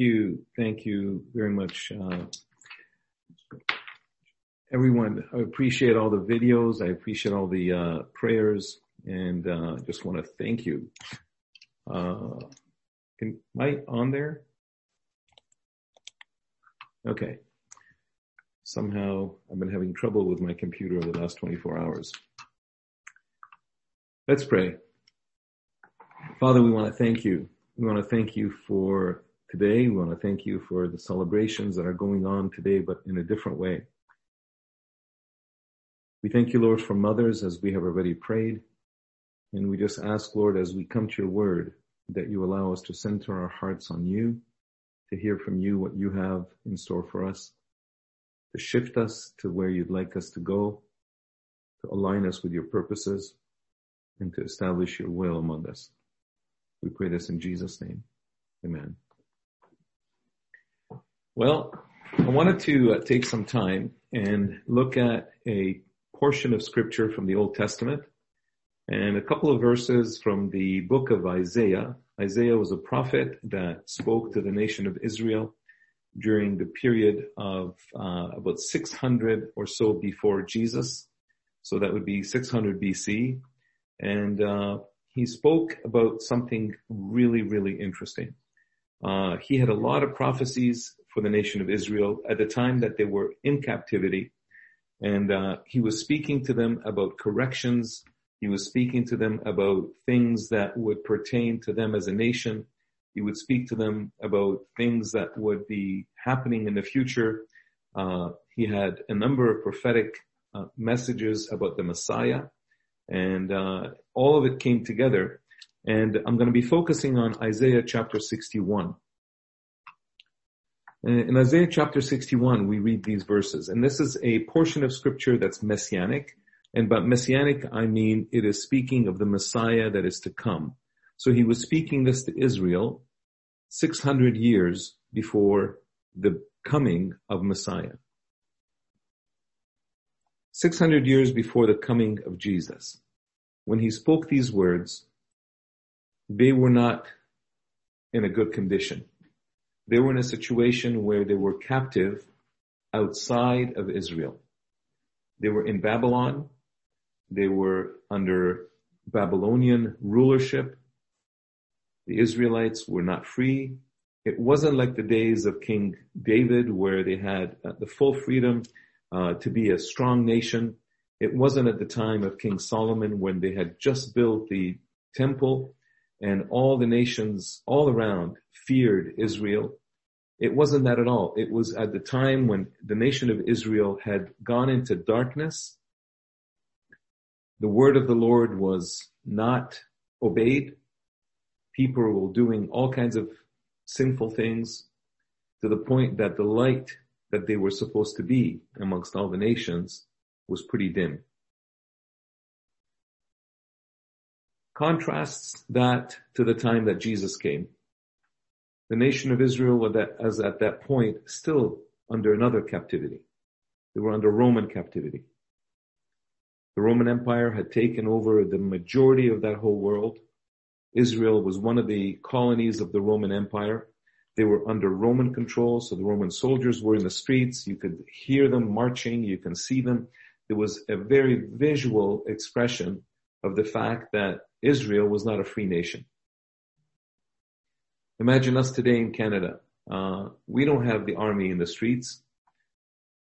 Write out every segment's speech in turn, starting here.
you. Thank you very much. Uh, everyone, I appreciate all the videos. I appreciate all the uh, prayers and uh, just want to thank you. Uh, can, am I on there? Okay. Somehow I've been having trouble with my computer over the last 24 hours. Let's pray. Father, we want to thank you. We want to thank you for today. We want to thank you for the celebrations that are going on today, but in a different way. We thank you, Lord, for mothers as we have already prayed. And we just ask, Lord, as we come to your word, that you allow us to center our hearts on you, to hear from you what you have in store for us, to shift us to where you'd like us to go, to align us with your purposes, and to establish your will among us. We pray this in Jesus' name. Amen. Well, I wanted to uh, take some time and look at a portion of scripture from the Old Testament and a couple of verses from the book of Isaiah. Isaiah was a prophet that spoke to the nation of Israel during the period of uh, about 600 or so before Jesus. So that would be 600 BC. And uh, he spoke about something really, really interesting. Uh, he had a lot of prophecies for the nation of Israel at the time that they were in captivity. And uh, he was speaking to them about corrections. He was speaking to them about things that would pertain to them as a nation. He would speak to them about things that would be happening in the future. Uh, he had a number of prophetic uh, messages about the Messiah, and uh, all of it came together. And I'm going to be focusing on Isaiah chapter 61. In Isaiah chapter 61, we read these verses, and this is a portion of scripture that's messianic. And by messianic, I mean it is speaking of the Messiah that is to come. So he was speaking this to Israel 600 years before the coming of Messiah. 600 years before the coming of Jesus. When he spoke these words, they were not in a good condition they were in a situation where they were captive outside of Israel. They were in Babylon. They were under Babylonian rulership. The Israelites were not free. It wasn't like the days of King David where they had uh, the full freedom uh, to be a strong nation. It wasn't at the time of King Solomon when they had just built the temple and all the nations all around feared Israel. It wasn't that at all. It was at the time when the nation of Israel had gone into darkness. The word of the Lord was not obeyed. People were doing all kinds of sinful things to the point that the light that they were supposed to be amongst all the nations was pretty dim. Contrasts that to the time that Jesus came. The nation of Israel was at that point still under another captivity. They were under Roman captivity. The Roman Empire had taken over the majority of that whole world. Israel was one of the colonies of the Roman Empire. They were under Roman control, so the Roman soldiers were in the streets. You could hear them marching. You can see them. It was a very visual expression of the fact that Israel was not a free nation. Imagine us today in Canada. Uh, we don't have the army in the streets.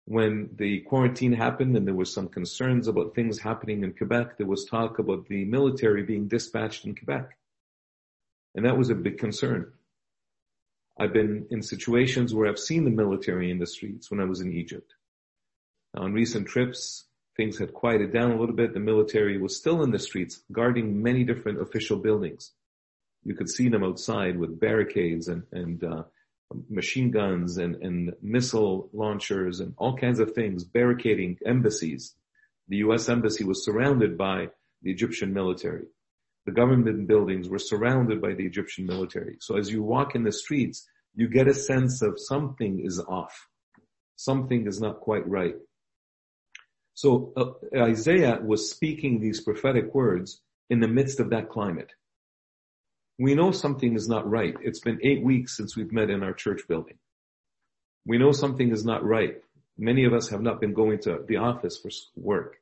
When the quarantine happened and there was some concerns about things happening in Quebec, there was talk about the military being dispatched in Quebec. And that was a big concern. I've been in situations where I've seen the military in the streets when I was in Egypt. On recent trips, things had quieted down a little bit. The military was still in the streets, guarding many different official buildings. You could see them outside with barricades and, and uh, machine guns and, and missile launchers and all kinds of things, barricading embassies. The U.S. embassy was surrounded by the Egyptian military. The government buildings were surrounded by the Egyptian military. So as you walk in the streets, you get a sense of something is off. Something is not quite right. So uh, Isaiah was speaking these prophetic words in the midst of that climate. We know something is not right. It's been eight weeks since we've met in our church building. We know something is not right. Many of us have not been going to the office for work.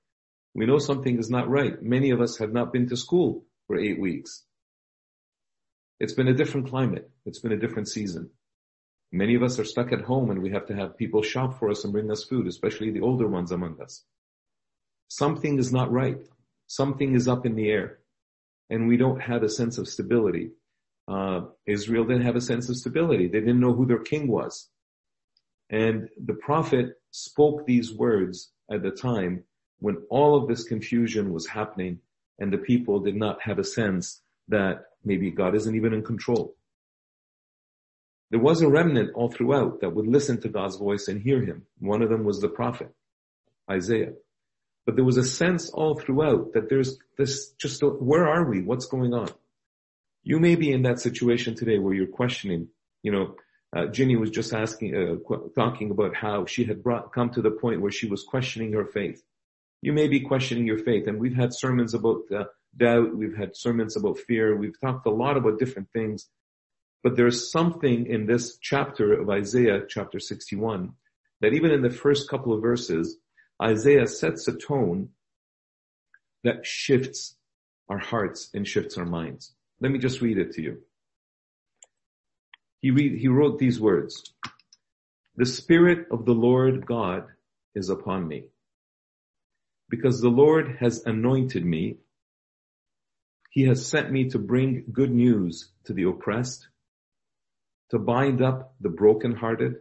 We know something is not right. Many of us have not been to school for eight weeks. It's been a different climate. It's been a different season. Many of us are stuck at home and we have to have people shop for us and bring us food, especially the older ones among us. Something is not right. Something is up in the air and we don't have a sense of stability. Uh, Israel didn't have a sense of stability. They didn't know who their king was. And the prophet spoke these words at the time when all of this confusion was happening and the people did not have a sense that maybe God isn't even in control. There was a remnant all throughout that would listen to God's voice and hear him. One of them was the prophet, Isaiah. But there was a sense all throughout that there's this just, where are we? What's going on? You may be in that situation today where you're questioning, you know, uh, Ginny was just asking, uh, talking about how she had brought, come to the point where she was questioning her faith. You may be questioning your faith, and we've had sermons about uh, doubt. We've had sermons about fear. We've talked a lot about different things, but there's something in this chapter of Isaiah, chapter 61, that even in the first couple of verses, Isaiah sets a tone that shifts our hearts and shifts our minds. Let me just read it to you. He read, he wrote these words. The Spirit of the Lord God is upon me because the Lord has anointed me. He has sent me to bring good news to the oppressed, to bind up the brokenhearted,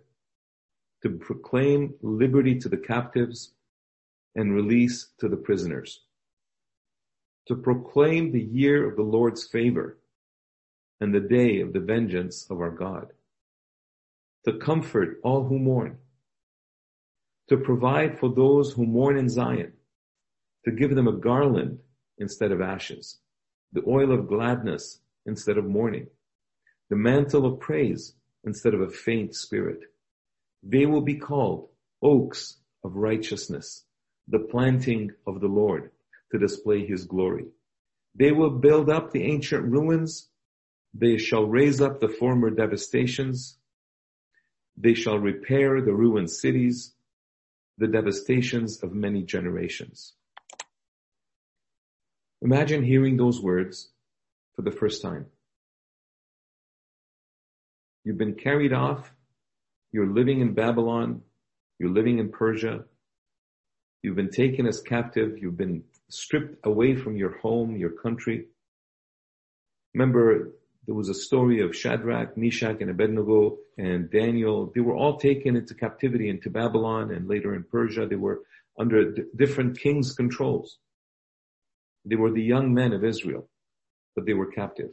to proclaim liberty to the captives and release to the prisoners, to proclaim the year of the Lord's favor and the day of the vengeance of our God, to comfort all who mourn, to provide for those who mourn in Zion, to give them a garland instead of ashes, the oil of gladness instead of mourning, the mantle of praise instead of a faint spirit. They will be called oaks of righteousness, the planting of the Lord to display his glory. They will build up the ancient ruins they shall raise up the former devastations. They shall repair the ruined cities, the devastations of many generations. Imagine hearing those words for the first time. You've been carried off. You're living in Babylon. You're living in Persia. You've been taken as captive. You've been stripped away from your home, your country. Remember, there was a story of Shadrach, Meshach, and Abednego and Daniel. They were all taken into captivity into Babylon and later in Persia. They were under d- different kings' controls. They were the young men of Israel, but they were captive.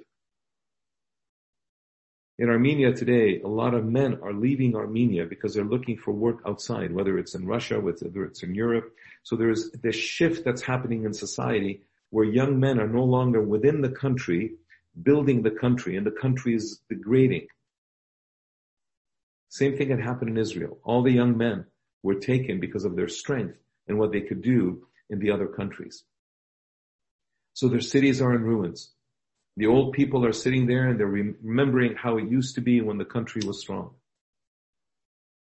In Armenia today, a lot of men are leaving Armenia because they're looking for work outside, whether it's in Russia, whether it's in Europe. So there's this shift that's happening in society where young men are no longer within the country building the country and the country is degrading. Same thing had happened in Israel. All the young men were taken because of their strength and what they could do in the other countries. So their cities are in ruins. The old people are sitting there and they're remembering how it used to be when the country was strong.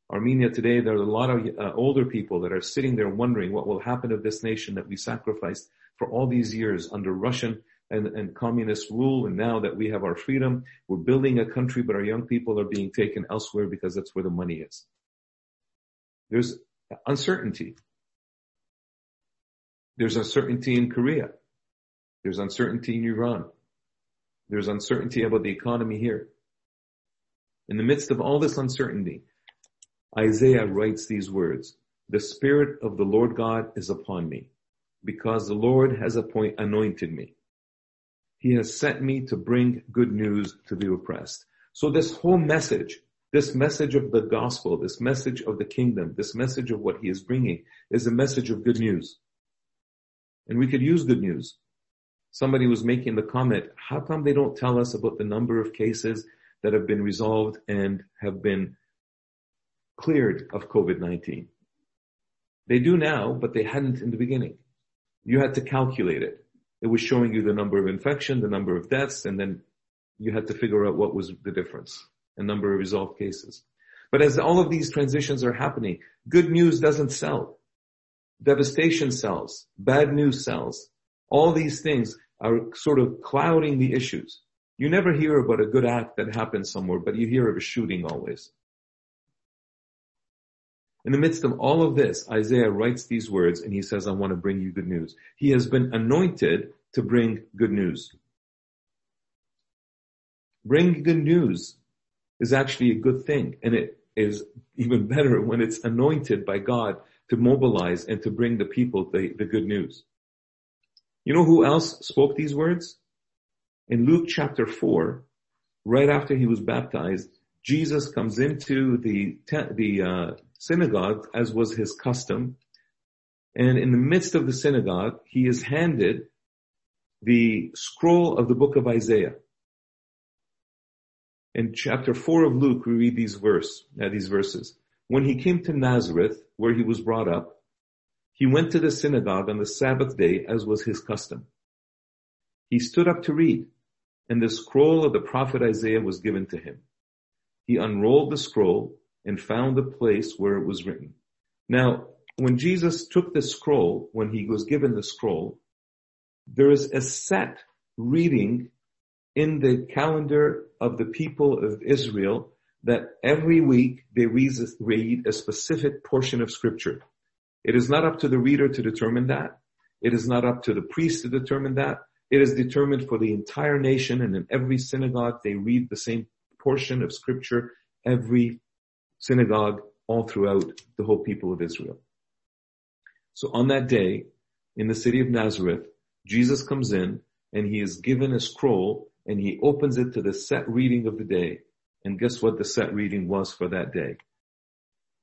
Armenia today, there are a lot of uh, older people that are sitting there wondering what will happen to this nation that we sacrificed for all these years under Russian and, and communist rule. And now that we have our freedom, we're building a country, but our young people are being taken elsewhere because that's where the money is. There's uncertainty. There's uncertainty in Korea. There's uncertainty in Iran. There's uncertainty about the economy here. In the midst of all this uncertainty, Isaiah writes these words, the spirit of the Lord God is upon me because the Lord has appoint, anointed me he has sent me to bring good news to the oppressed. So this whole message, this message of the gospel, this message of the kingdom, this message of what he is bringing is a message of good news. And we could use good news. Somebody was making the comment, how come they don't tell us about the number of cases that have been resolved and have been cleared of COVID-19? They do now, but they hadn't in the beginning. You had to calculate it. It was showing you the number of infection, the number of deaths, and then you had to figure out what was the difference. A number of resolved cases. But as all of these transitions are happening, good news doesn't sell. Devastation sells. Bad news sells. All these things are sort of clouding the issues. You never hear about a good act that happened somewhere, but you hear of a shooting always. In the midst of all of this, Isaiah writes these words and he says, I want to bring you good news. He has been anointed to bring good news. Bring good news is actually a good thing and it is even better when it's anointed by God to mobilize and to bring the people the, the good news. You know who else spoke these words? In Luke chapter 4, right after he was baptized, Jesus comes into the, the uh, synagogue as was his custom. And in the midst of the synagogue, he is handed the scroll of the book of Isaiah. In chapter 4 of Luke, we read these verse, uh, these verses. When he came to Nazareth, where he was brought up, he went to the synagogue on the Sabbath day as was his custom. He stood up to read, and the scroll of the prophet Isaiah was given to him. He unrolled the scroll and found the place where it was written. Now, when Jesus took the scroll, when he was given the scroll, there is a set reading in the calendar of the people of Israel that every week they read a specific portion of scripture. It is not up to the reader to determine that. It is not up to the priest to determine that. It is determined for the entire nation and in every synagogue they read the same portion of scripture every synagogue all throughout the whole people of Israel. So on that day, in the city of Nazareth, Jesus comes in and he is given a scroll and he opens it to the set reading of the day. And guess what the set reading was for that day?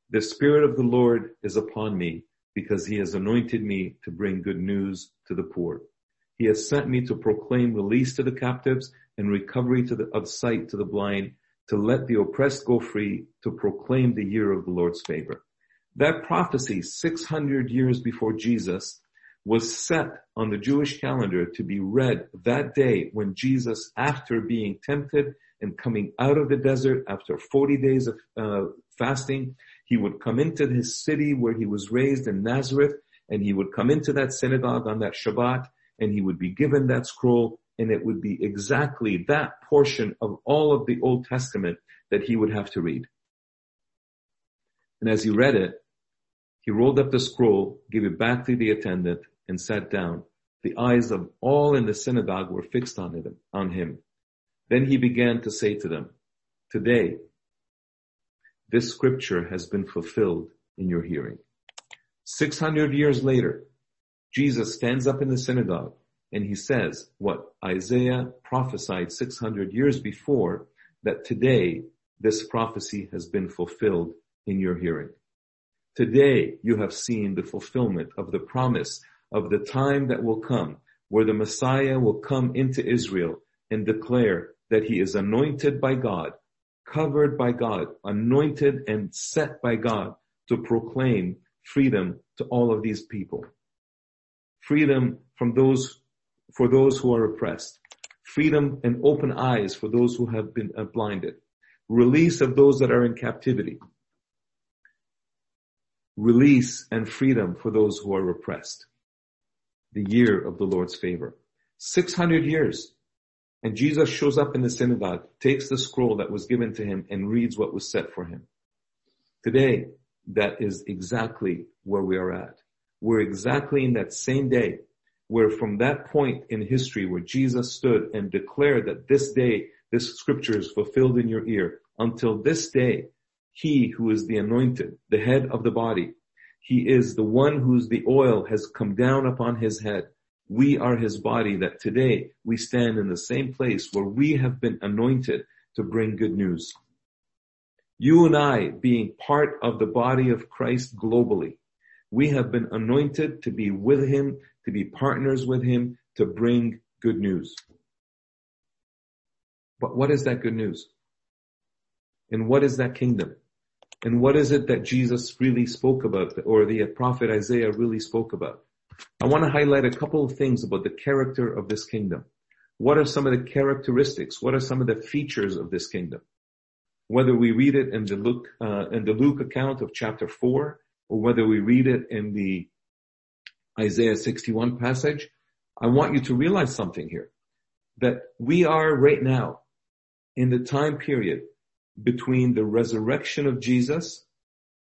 The Spirit of the Lord is upon me because he has anointed me to bring good news to the poor. He has sent me to proclaim release to the captives and recovery the, of sight to the blind, to let the oppressed go free, to proclaim the year of the Lord's favor. That prophecy 600 years before Jesus was set on the Jewish calendar to be read that day when Jesus, after being tempted and coming out of the desert after 40 days of uh, fasting, he would come into his city where he was raised in Nazareth and he would come into that synagogue on that Shabbat and he would be given that scroll and it would be exactly that portion of all of the Old Testament that he would have to read. And as he read it, he rolled up the scroll, gave it back to the attendant, and sat down. The eyes of all in the synagogue were fixed on him, on him. Then he began to say to them, today, this scripture has been fulfilled in your hearing. 600 years later, Jesus stands up in the synagogue and he says what Isaiah prophesied 600 years before that today this prophecy has been fulfilled in your hearing. Today you have seen the fulfillment of the promise of the time that will come where the Messiah will come into Israel and declare that he is anointed by God, covered by God, anointed and set by God to proclaim freedom to all of these people. Freedom from those for those who are oppressed, freedom and open eyes for those who have been uh, blinded, release of those that are in captivity, release and freedom for those who are oppressed. The year of the Lord's favor. 600 years. And Jesus shows up in the synagogue, takes the scroll that was given to him and reads what was set for him. Today, that is exactly where we are at. We're exactly in that same day where from that point in history where Jesus stood and declared that this day, this scripture is fulfilled in your ear, until this day, he who is the anointed, the head of the body, he is the one whose the oil has come down upon his head. We are his body that today we stand in the same place where we have been anointed to bring good news. You and I being part of the body of Christ globally, we have been anointed to be with him, to be partners with him, to bring good news. But what is that good news? And what is that kingdom? And what is it that Jesus really spoke about or the prophet Isaiah really spoke about? I want to highlight a couple of things about the character of this kingdom. What are some of the characteristics? What are some of the features of this kingdom? Whether we read it in the Luke, uh, in the Luke account of chapter four, or whether we read it in the Isaiah 61 passage, I want you to realize something here. That we are right now in the time period between the resurrection of Jesus.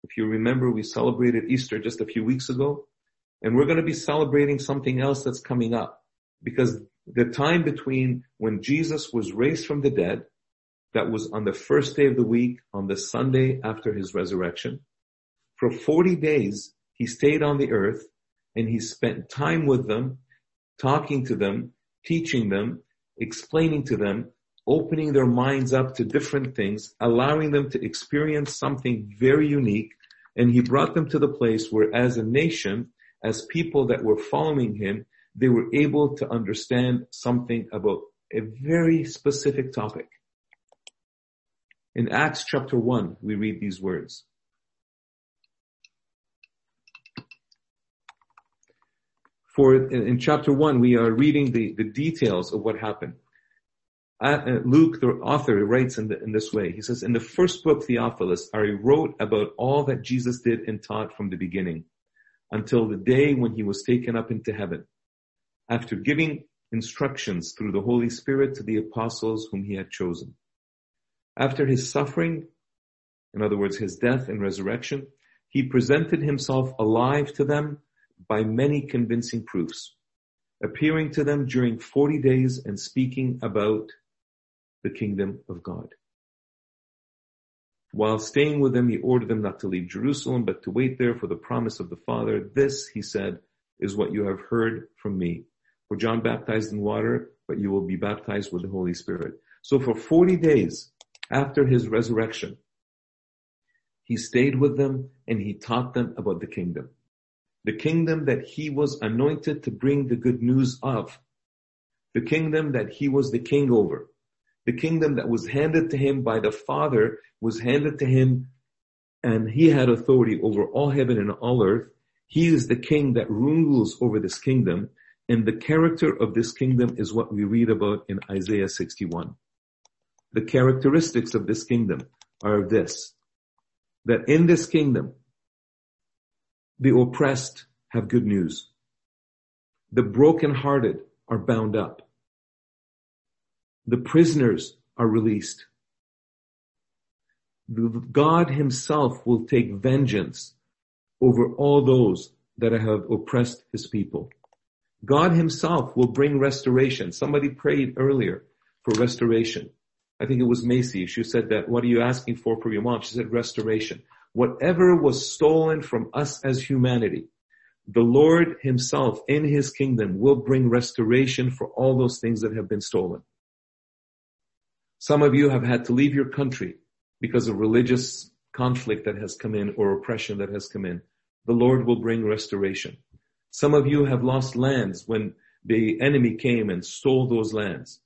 If you remember, we celebrated Easter just a few weeks ago, and we're going to be celebrating something else that's coming up because the time between when Jesus was raised from the dead, that was on the first day of the week, on the Sunday after his resurrection, for 40 days, he stayed on the earth and he spent time with them, talking to them, teaching them, explaining to them, opening their minds up to different things, allowing them to experience something very unique. And he brought them to the place where as a nation, as people that were following him, they were able to understand something about a very specific topic. In Acts chapter 1, we read these words. For in chapter 1, we are reading the, the details of what happened. Uh, Luke, the author, writes in, the, in, this way. He says, in the first book, Theophilus, I wrote about all that Jesus did and taught from the beginning until the day when he was taken up into heaven after giving instructions through the Holy Spirit to the apostles whom he had chosen. After his suffering, in other words, his death and resurrection, he presented himself alive to them by many convincing proofs, appearing to them during 40 days and speaking about the kingdom of God. While staying with them, he ordered them not to leave Jerusalem, but to wait there for the promise of the Father. This, he said, is what you have heard from me. For John baptized in water, but you will be baptized with the Holy Spirit. So for 40 days after his resurrection, he stayed with them and he taught them about the kingdom. The kingdom that he was anointed to bring the good news of. The kingdom that he was the king over the kingdom that was handed to him by the Father was handed to him and he had authority over all heaven and all earth. He is the king that rules over this kingdom and the character of this kingdom is what we read about in Isaiah 61. The characteristics of this kingdom are this, that in this kingdom, the oppressed have good news. The brokenhearted are bound up the prisoners are released. God himself will take vengeance over all those that have oppressed his people. God himself will bring restoration. Somebody prayed earlier for restoration. I think it was Macy. She said that, what are you asking for for your mom? She said restoration. Whatever was stolen from us as humanity, the Lord himself in his kingdom will bring restoration for all those things that have been stolen. Some of you have had to leave your country because of religious conflict that has come in or oppression that has come in. The Lord will bring restoration. Some of you have lost lands when the enemy came and stole those lands.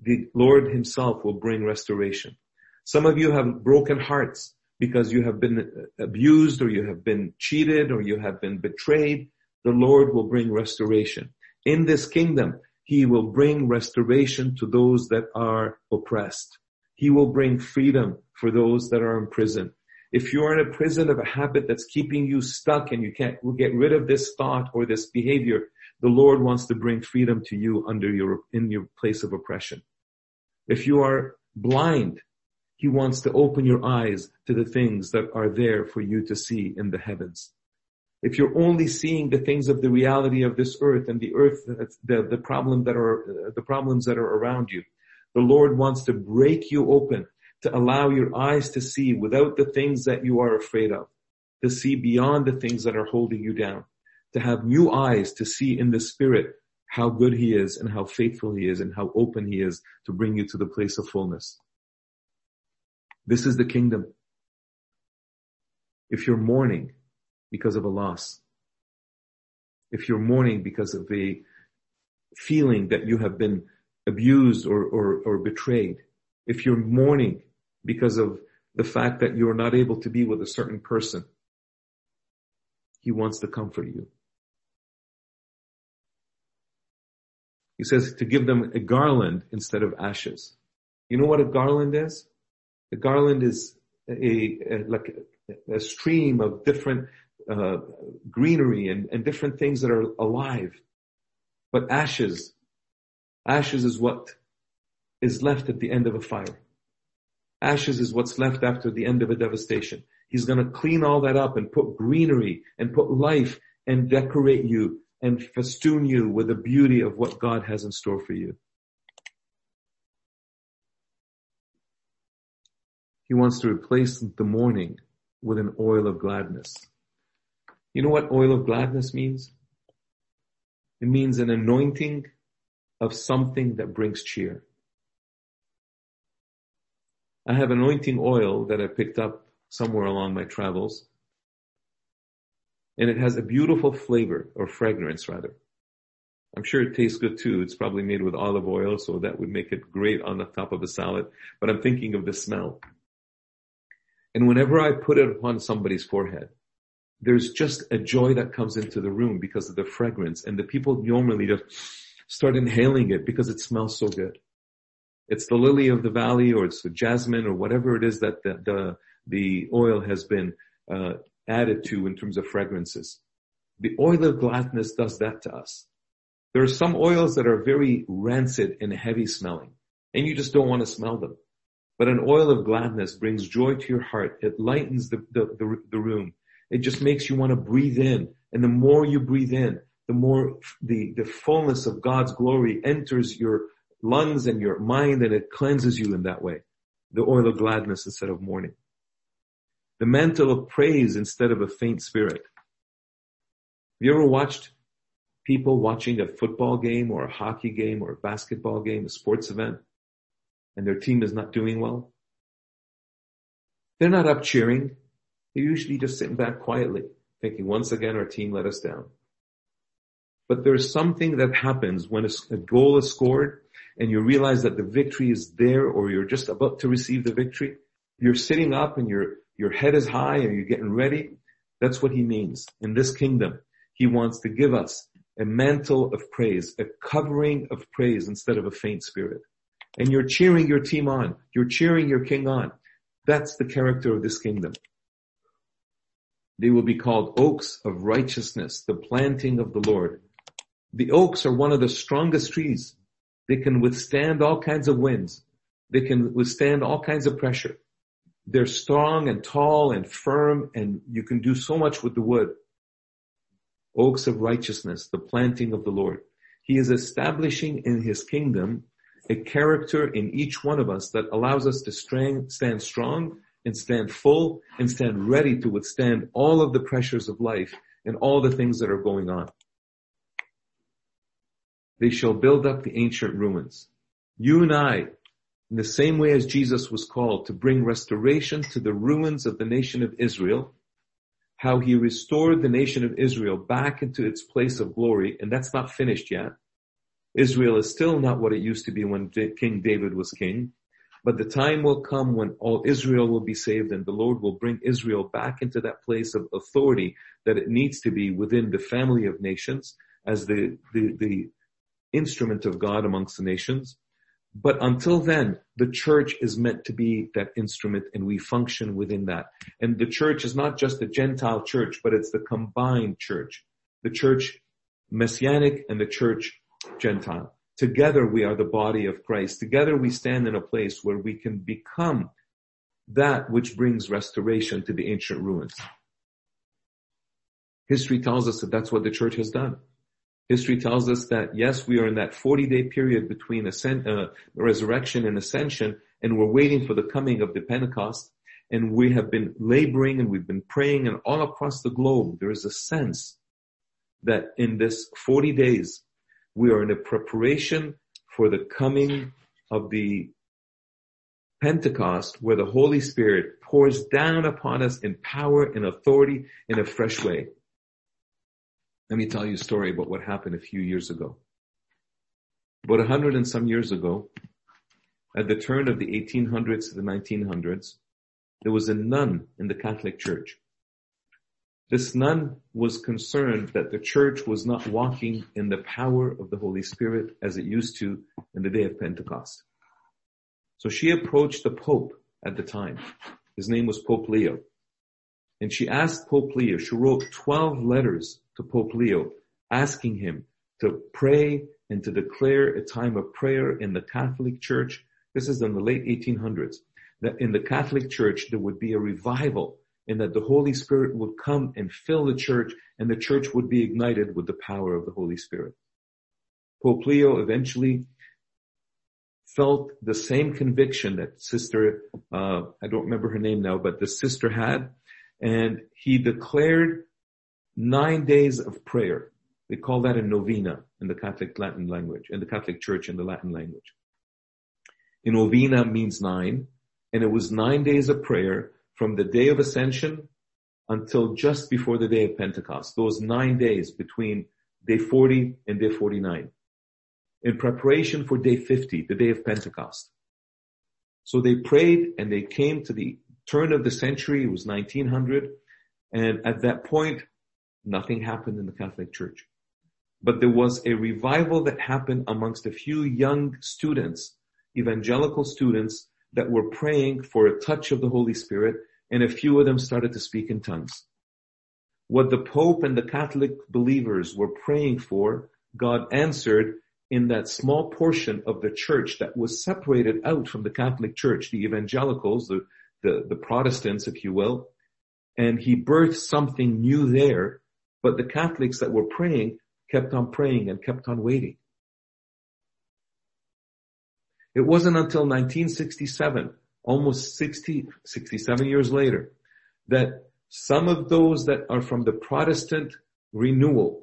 The Lord himself will bring restoration. Some of you have broken hearts because you have been abused or you have been cheated or you have been betrayed. The Lord will bring restoration. In this kingdom, he will bring restoration to those that are oppressed. He will bring freedom for those that are in prison. If you're in a prison of a habit that's keeping you stuck and you can't get rid of this thought or this behavior, the Lord wants to bring freedom to you under your, in your place of oppression. If you are blind, He wants to open your eyes to the things that are there for you to see in the heavens if you're only seeing the things of the reality of this earth and the earth, the, the problem that are, the problems that are around you, the Lord wants to break you open to allow your eyes to see without the things that you are afraid of, to see beyond the things that are holding you down, to have new eyes to see in the spirit how good he is and how faithful he is and how open he is to bring you to the place of fullness. This is the kingdom. If you're mourning, because of a loss, if you're mourning because of a feeling that you have been abused or, or, or betrayed, if you're mourning because of the fact that you're not able to be with a certain person, he wants to comfort you. He says to give them a garland instead of ashes. You know what a garland is? A garland is a, a like a, a, stream of different uh, greenery and, and different things that are alive. But ashes, ashes is what is left at the end of a fire. Ashes is what's left after the end of a devastation. He's to clean all that up and put greenery and put life and decorate you and festoon you with the beauty of what God has in store for you. He wants to replace the mourning with an oil of gladness. You know what oil of gladness means? It means an anointing of something that brings cheer. I have anointing oil that I picked up somewhere along my travels. And it has a beautiful flavor or fragrance rather. I'm sure it tastes good too. It's probably made with olive oil, so that would make it great on the top of a salad. But I'm thinking of the smell. And whenever I put it upon somebody's forehead, there's just a joy that comes into the room because of the fragrance. And the people normally just start inhaling it because it smells so good. It's the lily of the valley or it's the jasmine or whatever it is that the, the, the oil has been uh, added to in terms of fragrances. The oil of gladness does that to us. There are some oils that are very rancid and heavy smelling and you just don't want to smell them. But an oil of gladness brings joy to your heart. It lightens the, the, the, the room. It just makes you want to breathe in. And the more you breathe in, the more the, the fullness of God's glory enters your lungs and your mind and it cleanses you in that way. The oil of gladness instead of mourning. The mantle of praise instead of a faint spirit. Have you ever watched people watching a football game or a hockey game or a basketball game, a sports event, and their team is not doing well? They're not up cheering. They're usually just sitting back quietly, thinking once again our team let us down. But there's something that happens when a, goal is scored and you realize that the victory is there or you're just about to receive the victory. You're sitting up and your, your head is high and you're getting ready. That's what he means. In this kingdom, he wants to give us a mantle of praise, a covering of praise instead of a faint spirit. And you're cheering your team on. You're cheering your king on. That's the character of this kingdom. They will be called oaks of righteousness, the planting of the Lord. The oaks are one of the strongest trees. They can withstand all kinds of winds. They can withstand all kinds of pressure. They're strong and tall and firm and you can do so much with the wood. Oaks of righteousness, the planting of the Lord. He is establishing in his kingdom a character in each one of us that allows us to stand strong and stand full and stand ready to withstand all of the pressures of life and all the things that are going on. They shall build up the ancient ruins. You and I, in the same way as Jesus was called to bring restoration to the ruins of the nation of Israel, how he restored the nation of Israel back into its place of glory, and that's not finished yet. Israel is still not what it used to be when King David was king. But the time will come when all Israel will be saved and the Lord will bring Israel back into that place of authority that it needs to be within the family of nations as the, the, the instrument of God amongst the nations. But until then, the church is meant to be that instrument and we function within that. And the church is not just a Gentile church, but it's the combined church. The church messianic and the church Gentile. Together we are the body of Christ. Together we stand in a place where we can become that which brings restoration to the ancient ruins. History tells us that that's what the church has done. History tells us that yes, we are in that 40 day period between ascent, uh, resurrection and ascension, and we're waiting for the coming of the Pentecost. And we have been laboring and we've been praying and all across the globe, there is a sense that in this 40 days, we are in a preparation for the coming of the Pentecost where the Holy Spirit pours down upon us in power and authority in a fresh way. Let me tell you a story about what happened a few years ago. About a hundred and some years ago, at the turn of the 1800s to the 1900s, there was a nun in the Catholic Church. This nun was concerned that the church was not walking in the power of the Holy Spirit as it used to in the day of Pentecost. So she approached the Pope at the time. His name was Pope Leo. And she asked Pope Leo, she wrote 12 letters to Pope Leo asking him to pray and to declare a time of prayer in the Catholic Church. This is in the late 1800s. That in the Catholic Church there would be a revival and that the Holy Spirit would come and fill the church and the church would be ignited with the power of the Holy Spirit. Pope Leo eventually felt the same conviction that sister, uh, I don't remember her name now, but the sister had, and he declared nine days of prayer. They call that a novena in the Catholic Latin language, in the Catholic Church in the Latin language. A novena means nine, and it was nine days of prayer from the day of ascension until just before the day of Pentecost. Those nine days between day 40 and day 49 in preparation for day 50, the day of Pentecost. So they prayed and they came to the turn of the century. It was 1900. And at that point, nothing happened in the Catholic Church. But there was a revival that happened amongst a few young students, evangelical students that were praying for a touch of the Holy Spirit and a few of them started to speak in tongues. What the Pope and the Catholic believers were praying for, God answered in that small portion of the church that was separated out from the Catholic Church, the evangelicals, the, the, the Protestants, if you will, and he birthed something new there, but the Catholics that were praying kept on praying and kept on waiting. It wasn't until 1967, almost 60, 67 years later, that some of those that are from the Protestant renewal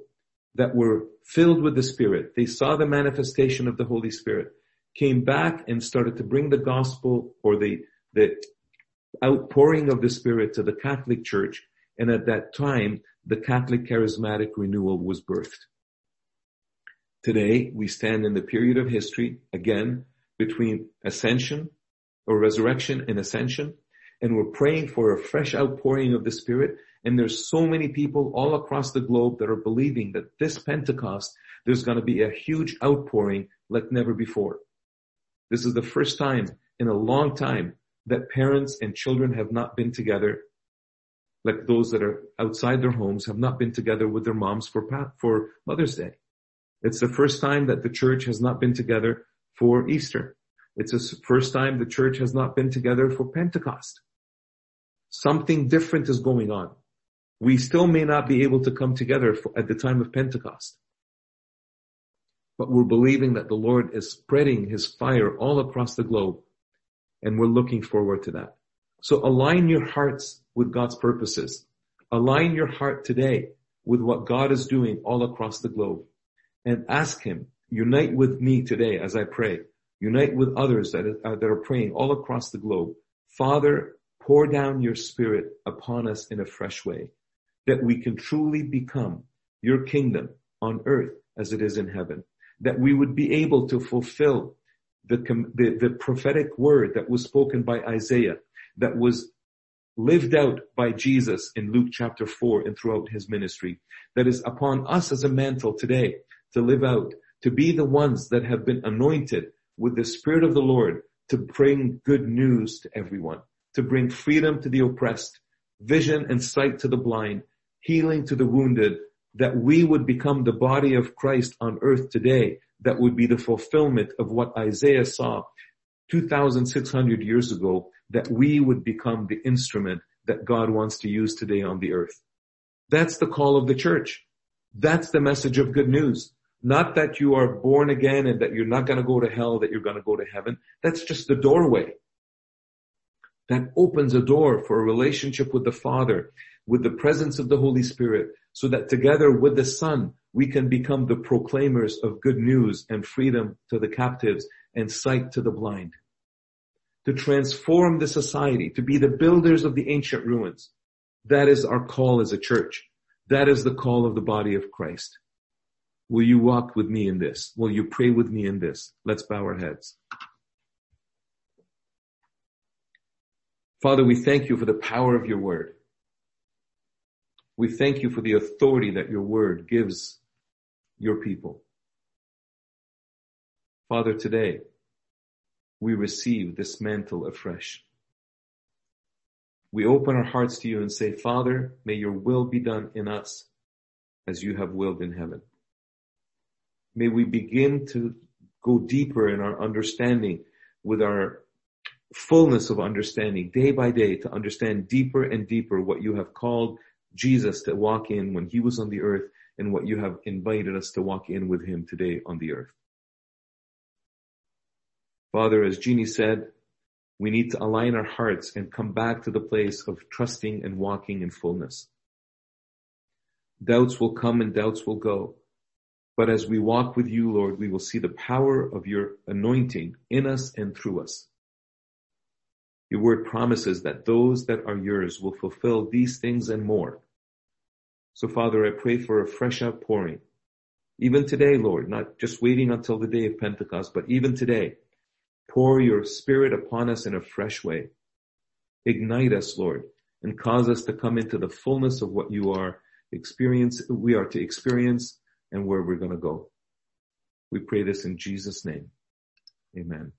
that were filled with the Spirit. They saw the manifestation of the Holy Spirit, came back and started to bring the gospel or the, the outpouring of the Spirit to the Catholic Church. And at that time, the Catholic charismatic renewal was birthed. Today, we stand in the period of history, again, between ascension or resurrection and ascension, and we're praying for a fresh outpouring of the Spirit and there's so many people all across the globe that are believing that this Pentecost, there's going to be a huge outpouring like never before. This is the first time in a long time that parents and children have not been together like those that are outside their homes have not been together with their moms for, for Mother's Day. It's the first time that the church has not been together for Easter. It's the first time the church has not been together for Pentecost. Something different is going on we still may not be able to come together at the time of Pentecost. But we're believing that the Lord is spreading his fire all across the globe and we're looking forward to that. So align your hearts with God's purposes. Align your heart today with what God is doing all across the globe and ask him, unite with me today as I pray. Unite with others that are, that are praying all across the globe. Father, pour down your spirit upon us in a fresh way that we can truly become your kingdom on earth as it is in heaven. That we would be able to fulfill the, the, the prophetic word that was spoken by Isaiah, that was lived out by Jesus in Luke chapter 4 and throughout his ministry, that is upon us as a mantle today to live out, to be the ones that have been anointed with the Spirit of the Lord to bring good news to everyone, to bring freedom to the oppressed, vision and sight to the blind, healing to the wounded, that we would become the body of Christ on earth today, that would be the fulfillment of what Isaiah saw 2,600 years ago, that we would become the instrument that God wants to use today on the earth. That's the call of the church. That's the message of good news. Not that you are born again and that you're not going to go to hell, that you're going to go to heaven. That's just the doorway. That opens a door for a relationship with the Father with the presence of the Holy Spirit so that together with the Son, we can become the proclaimers of good news and freedom to the captives and sight to the blind. To transform the society, to be the builders of the ancient ruins. That is our call as a church. That is the call of the body of Christ. Will you walk with me in this? Will you pray with me in this? Let's bow our heads. Father, we thank you for the power of your word. We thank you for the authority that your word gives your people. Father, today we receive this mantle afresh. We open our hearts to you and say, Father, may your will be done in us as you have willed in heaven. May we begin to go deeper in our understanding with our fullness of understanding day by day to understand deeper and deeper what you have called Jesus to walk in when he was on the earth and what you have invited us to walk in with him today on the earth. Father, as Jeannie said, we need to align our hearts and come back to the place of trusting and walking in fullness. Doubts will come and doubts will go. But as we walk with you, Lord, we will see the power of your anointing in us and through us. Your word promises that those that are yours will fulfill these things and more. So Father, I pray for a fresh outpouring. Even today, Lord, not just waiting until the day of Pentecost, but even today, pour your spirit upon us in a fresh way. Ignite us, Lord, and cause us to come into the fullness of what you are experience, we are to experience and where we're going to go. We pray this in Jesus name. Amen.